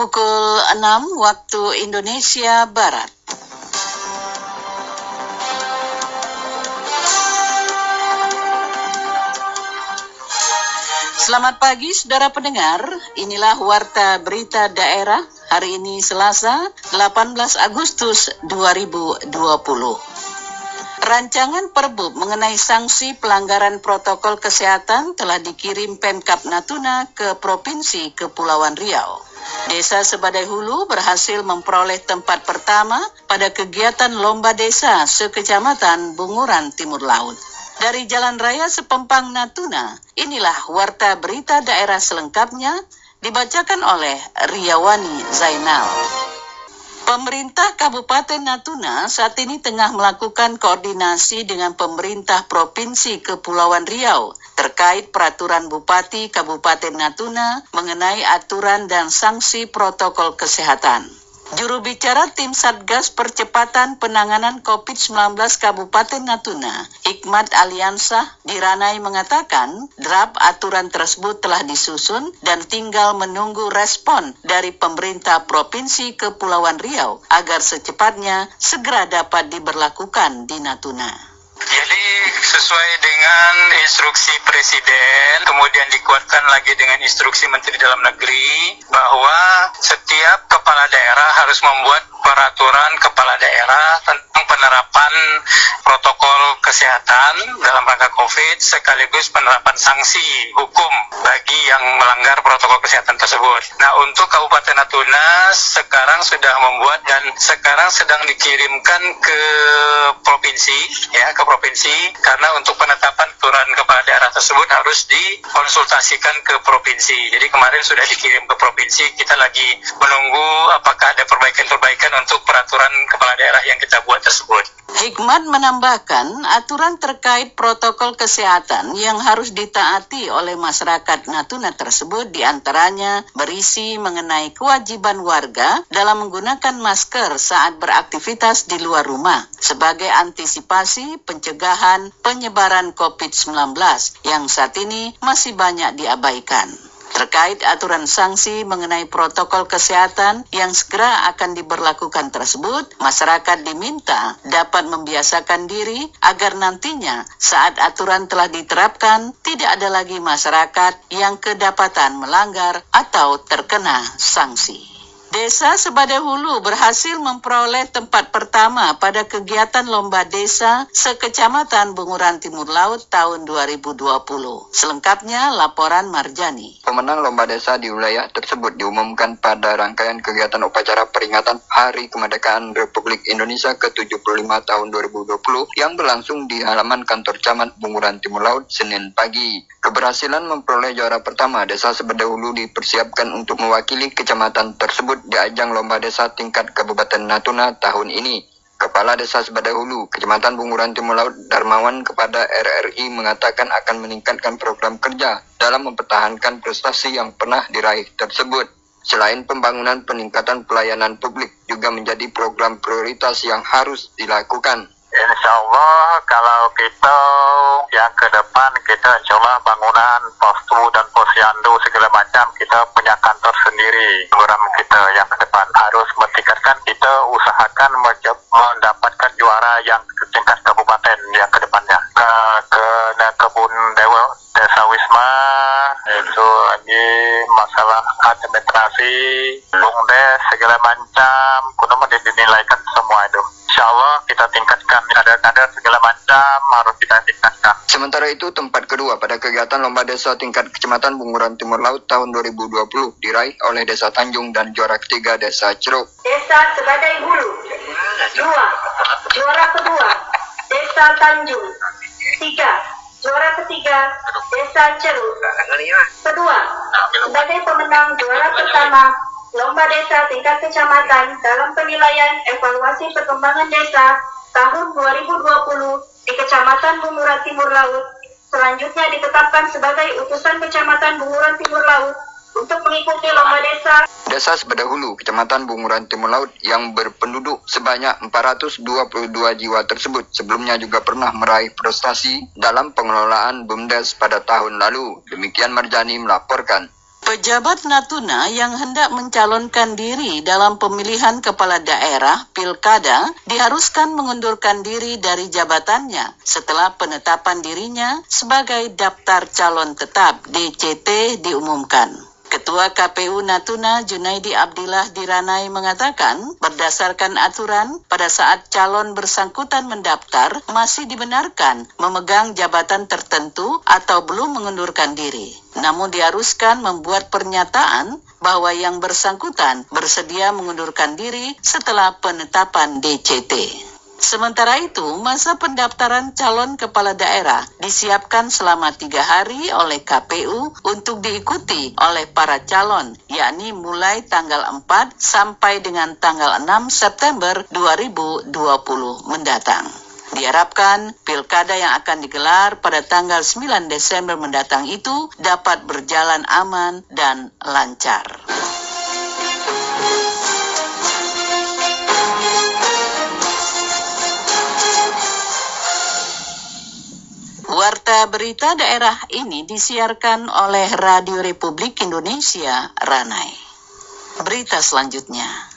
pukul 6 waktu Indonesia Barat. Selamat pagi saudara pendengar, inilah Warta Berita Daerah hari ini Selasa 18 Agustus 2020. Rancangan Perbub mengenai sanksi pelanggaran protokol kesehatan telah dikirim Pemkap Natuna ke Provinsi Kepulauan Riau. Desa Sebadai Hulu berhasil memperoleh tempat pertama pada kegiatan Lomba Desa sekecamatan Bunguran Timur Laut. Dari Jalan Raya Sepempang Natuna, inilah warta berita daerah selengkapnya dibacakan oleh Riawani Zainal. Pemerintah Kabupaten Natuna saat ini tengah melakukan koordinasi dengan pemerintah Provinsi Kepulauan Riau terkait peraturan Bupati Kabupaten Natuna mengenai aturan dan sanksi protokol kesehatan. Juru bicara tim Satgas Percepatan Penanganan COVID-19 Kabupaten Natuna, Hikmat Aliansah Diranai mengatakan, draft aturan tersebut telah disusun dan tinggal menunggu respon dari pemerintah Provinsi Kepulauan Riau agar secepatnya segera dapat diberlakukan di Natuna. Jadi sesuai dengan instruksi Presiden, kemudian dikuatkan lagi dengan instruksi Menteri Dalam Negeri bahwa setiap kepala daerah harus membuat peraturan kepala daerah tentang penerapan protokol kesehatan dalam rangka COVID sekaligus penerapan sanksi hukum bagi yang melanggar protokol kesehatan tersebut. Nah, untuk Kabupaten Natuna sekarang sudah membuat dan sekarang sedang dikirimkan ke provinsi ya ke provinsi karena untuk penetapan aturan kepala daerah tersebut harus dikonsultasikan ke provinsi. Jadi kemarin sudah dikirim ke provinsi, kita lagi menunggu apakah ada perbaikan-perbaikan untuk peraturan kepala daerah yang kita buat tersebut. Hikmat menambahkan aturan terkait protokol kesehatan yang harus ditaati oleh masyarakat Natuna tersebut di antaranya berisi mengenai kewajiban warga dalam menggunakan masker saat beraktivitas di luar rumah sebagai antisipasi pencegahan penyebaran COVID-19 yang saat ini masih banyak diabaikan terkait aturan sanksi mengenai protokol kesehatan yang segera akan diberlakukan tersebut, masyarakat diminta dapat membiasakan diri agar nantinya saat aturan telah diterapkan tidak ada lagi masyarakat yang kedapatan melanggar atau terkena sanksi. Desa Sebadai Hulu berhasil memperoleh tempat pertama pada kegiatan Lomba Desa sekecamatan Bunguran Timur Laut tahun 2020. Selengkapnya laporan Marjani. Pemenang Lomba Desa di wilayah tersebut diumumkan pada rangkaian kegiatan upacara peringatan Hari Kemerdekaan Republik Indonesia ke-75 tahun 2020 yang berlangsung di halaman kantor camat Bunguran Timur Laut Senin pagi. Keberhasilan memperoleh juara pertama Desa Sebadai Hulu dipersiapkan untuk mewakili kecamatan tersebut di ajang lomba desa tingkat Kabupaten Natuna tahun ini. Kepala Desa Sebadai Hulu, Kecamatan Bunguran Timur Laut, Darmawan kepada RRI mengatakan akan meningkatkan program kerja dalam mempertahankan prestasi yang pernah diraih tersebut. Selain pembangunan peningkatan pelayanan publik juga menjadi program prioritas yang harus dilakukan. Insya Allah kalau kita yang ke depan kita insya Allah bangunan postu dan posyandu segala macam kita punya kantor sendiri program kita yang ke depan harus meningkatkan kita usahakan mendapatkan juara yang tingkat kabupaten yang ke depannya. Ke ke kebun dewa desa wisma itu lagi masalah administrasi bumdes segala macam. Kuno dinilaikan semua itu. Insya Allah kita tingkatkan. Kader-kader segala macam harus kita tingkatkan. Sementara itu tempat pada kegiatan Lomba Desa tingkat Kecamatan Bunguran Timur Laut tahun 2020 diraih oleh Desa Tanjung dan juara ketiga Desa Ceruk. Desa Sebadai Hulu. Dua. Juara kedua Desa Tanjung. Tiga. Juara ketiga Desa Ceruk. Kedua, sebagai pemenang juara pertama Lomba Desa tingkat kecamatan dalam penilaian evaluasi perkembangan desa tahun 2020 di Kecamatan Bunguran Timur Laut. Selanjutnya ditetapkan sebagai utusan Kecamatan Bunguran Timur Laut untuk mengikuti lomba desa. Desa Sebedahulu, Kecamatan Bunguran Timur Laut yang berpenduduk sebanyak 422 jiwa tersebut sebelumnya juga pernah meraih prestasi dalam pengelolaan BUMDes pada tahun lalu. Demikian Marjani melaporkan. Pejabat Natuna yang hendak mencalonkan diri dalam pemilihan kepala daerah Pilkada diharuskan mengundurkan diri dari jabatannya setelah penetapan dirinya sebagai daftar calon tetap DCT diumumkan. Ketua KPU Natuna Junaidi Abdillah Diranai mengatakan berdasarkan aturan pada saat calon bersangkutan mendaftar masih dibenarkan memegang jabatan tertentu atau belum mengundurkan diri. Namun diharuskan membuat pernyataan bahwa yang bersangkutan bersedia mengundurkan diri setelah penetapan DCT. Sementara itu, masa pendaftaran calon kepala daerah disiapkan selama tiga hari oleh KPU untuk diikuti oleh para calon, yakni mulai tanggal 4 sampai dengan tanggal 6 September 2020 mendatang. Diharapkan pilkada yang akan digelar pada tanggal 9 Desember mendatang itu dapat berjalan aman dan lancar. Warta berita daerah ini disiarkan oleh Radio Republik Indonesia, Ranai. Berita selanjutnya.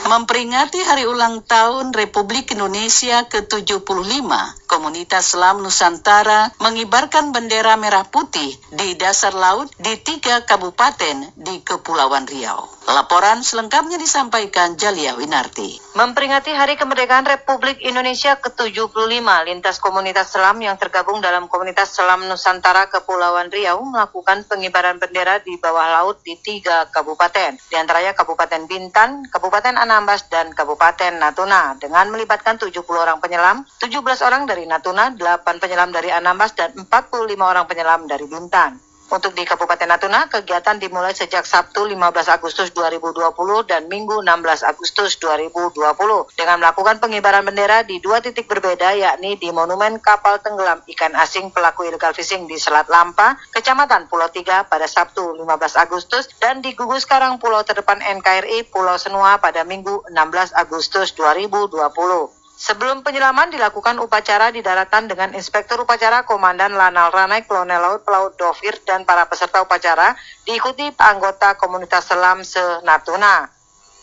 Memperingati hari ulang tahun Republik Indonesia ke-75, komunitas selam Nusantara mengibarkan bendera merah putih di dasar laut di tiga kabupaten di Kepulauan Riau. Laporan selengkapnya disampaikan Jalia Winarti. Memperingati Hari Kemerdekaan Republik Indonesia ke-75, lintas komunitas selam yang tergabung dalam komunitas selam Nusantara Kepulauan Riau melakukan pengibaran bendera di bawah laut di tiga kabupaten, di antaranya Kabupaten Bintan, Kabupaten Anambas, dan Kabupaten Natuna, dengan melibatkan 70 orang penyelam, 17 orang dari Natuna, 8 penyelam dari Anambas, dan 45 orang penyelam dari Bintan. Untuk di Kabupaten Natuna, kegiatan dimulai sejak Sabtu 15 Agustus 2020 dan Minggu 16 Agustus 2020 dengan melakukan pengibaran bendera di dua titik berbeda yakni di Monumen Kapal Tenggelam Ikan Asing Pelaku Illegal Fishing di Selat Lampa, Kecamatan Pulau Tiga pada Sabtu 15 Agustus dan di Gugus Karang Pulau Terdepan NKRI Pulau Senua pada Minggu 16 Agustus 2020. Sebelum penyelaman dilakukan upacara di daratan dengan Inspektur Upacara Komandan Lanal Ranai Kolonel Laut Pelaut Dovir dan para peserta upacara diikuti anggota komunitas selam se-Natuna.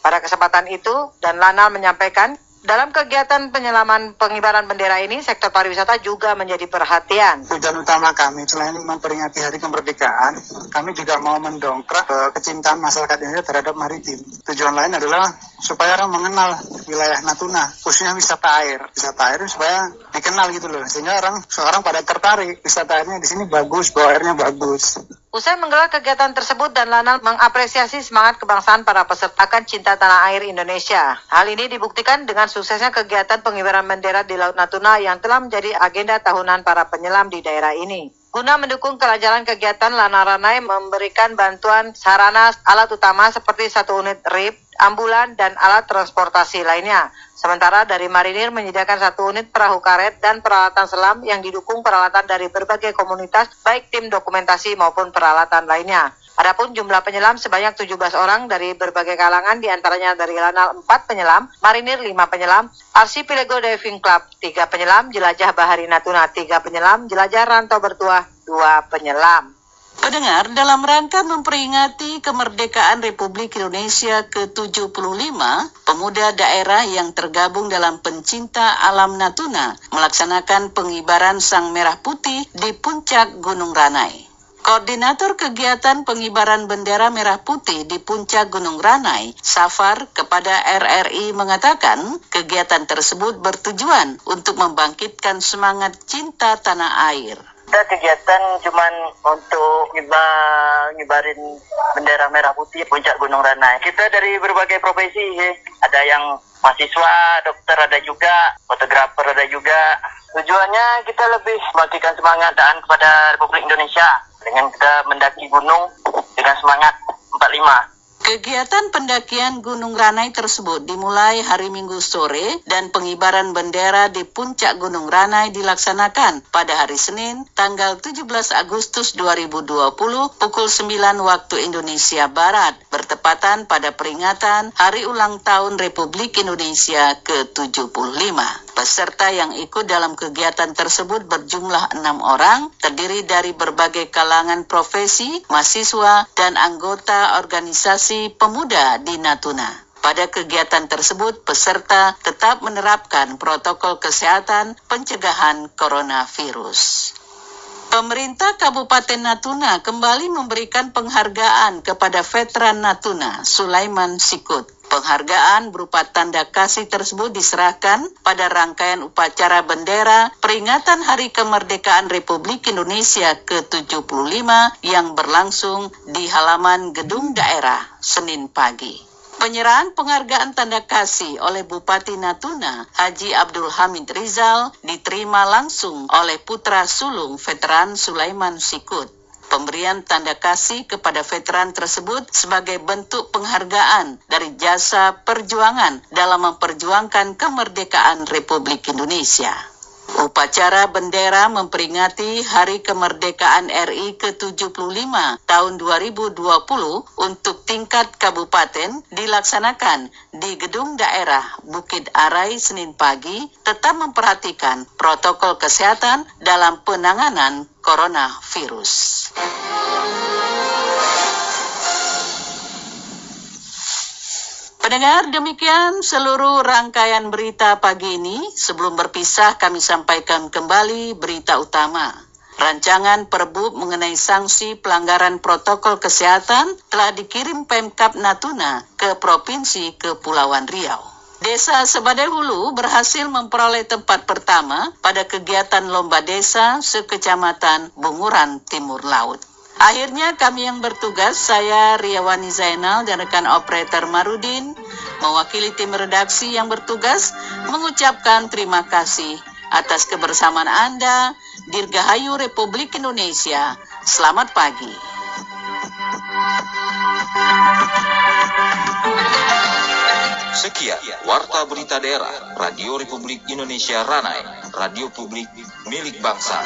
Pada kesempatan itu, dan Lanal menyampaikan dalam kegiatan penyelaman pengibaran bendera ini, sektor pariwisata juga menjadi perhatian. Tujuan utama kami selain memperingati Hari Kemerdekaan, kami juga mau mendongkrak uh, kecintaan masyarakat Indonesia terhadap maritim. Tujuan lain adalah supaya orang mengenal wilayah Natuna, khususnya wisata air. Wisata air supaya dikenal gitu loh, sehingga orang seorang pada tertarik wisata airnya di sini bagus, bahwa airnya bagus. Usai menggelar kegiatan tersebut dan Lanal mengapresiasi semangat kebangsaan para peserta akan cinta tanah air Indonesia. Hal ini dibuktikan dengan suksesnya kegiatan pengibaran bendera di Laut Natuna yang telah menjadi agenda tahunan para penyelam di daerah ini. Guna mendukung kelancaran kegiatan, Lana Ranai memberikan bantuan sarana alat utama seperti satu unit RIP, ambulan, dan alat transportasi lainnya. Sementara dari Marinir menyediakan satu unit perahu karet dan peralatan selam yang didukung peralatan dari berbagai komunitas, baik tim dokumentasi maupun peralatan lainnya. Adapun jumlah penyelam sebanyak 17 orang dari berbagai kalangan di antaranya dari Lanal 4 penyelam, Marinir 5 penyelam, Archipelago Diving Club 3 penyelam, Jelajah Bahari Natuna 3 penyelam, Jelajah Rantau Bertuah 2 penyelam. Pendengar, dalam rangka memperingati kemerdekaan Republik Indonesia ke-75, pemuda daerah yang tergabung dalam pencinta alam Natuna melaksanakan pengibaran sang merah putih di puncak Gunung Ranai. Koordinator kegiatan pengibaran bendera merah putih di puncak Gunung Ranai, Safar, kepada RRI mengatakan kegiatan tersebut bertujuan untuk membangkitkan semangat cinta tanah air kita kegiatan cuman untuk ngibar, ngibarin bendera merah putih puncak Gunung Ranai. Kita dari berbagai profesi, ya. ada yang mahasiswa, dokter ada juga, fotografer ada juga. Tujuannya kita lebih membagikan semangat dan kepada Republik Indonesia dengan kita mendaki gunung dengan semangat 45. Kegiatan pendakian Gunung Ranai tersebut dimulai hari Minggu sore dan pengibaran bendera di puncak Gunung Ranai dilaksanakan pada hari Senin tanggal 17 Agustus 2020 pukul 9 waktu Indonesia Barat bertepatan pada peringatan Hari Ulang Tahun Republik Indonesia ke-75. Peserta yang ikut dalam kegiatan tersebut berjumlah enam orang, terdiri dari berbagai kalangan profesi, mahasiswa, dan anggota organisasi pemuda di Natuna. Pada kegiatan tersebut, peserta tetap menerapkan protokol kesehatan pencegahan coronavirus. Pemerintah Kabupaten Natuna kembali memberikan penghargaan kepada veteran Natuna, Sulaiman Sikut. Penghargaan berupa tanda kasih tersebut diserahkan pada rangkaian upacara bendera peringatan Hari Kemerdekaan Republik Indonesia ke-75 yang berlangsung di halaman gedung daerah Senin pagi. Penyerahan penghargaan tanda kasih oleh Bupati Natuna, Haji Abdul Hamid Rizal, diterima langsung oleh putra sulung veteran Sulaiman Sikut. Pemberian tanda kasih kepada veteran tersebut sebagai bentuk penghargaan dari jasa perjuangan dalam memperjuangkan kemerdekaan Republik Indonesia. Upacara bendera memperingati Hari Kemerdekaan RI ke-75 tahun 2020 untuk tingkat kabupaten dilaksanakan di Gedung Daerah Bukit Arai Senin pagi tetap memperhatikan protokol kesehatan dalam penanganan coronavirus. Pendengar, demikian seluruh rangkaian berita pagi ini. Sebelum berpisah, kami sampaikan kembali berita utama. Rancangan Perbu mengenai sanksi pelanggaran protokol kesehatan telah dikirim Pemkap Natuna ke Provinsi Kepulauan Riau. Desa Sebadai Hulu berhasil memperoleh tempat pertama pada kegiatan Lomba Desa sekecamatan Bunguran Timur Laut. Akhirnya kami yang bertugas, saya Riawani Zainal dan rekan operator Marudin, mewakili tim redaksi yang bertugas, mengucapkan terima kasih atas kebersamaan Anda, Dirgahayu Republik Indonesia. Selamat pagi. Sekian Warta Berita Daerah Radio Republik Indonesia Ranai, radio publik milik bangsa.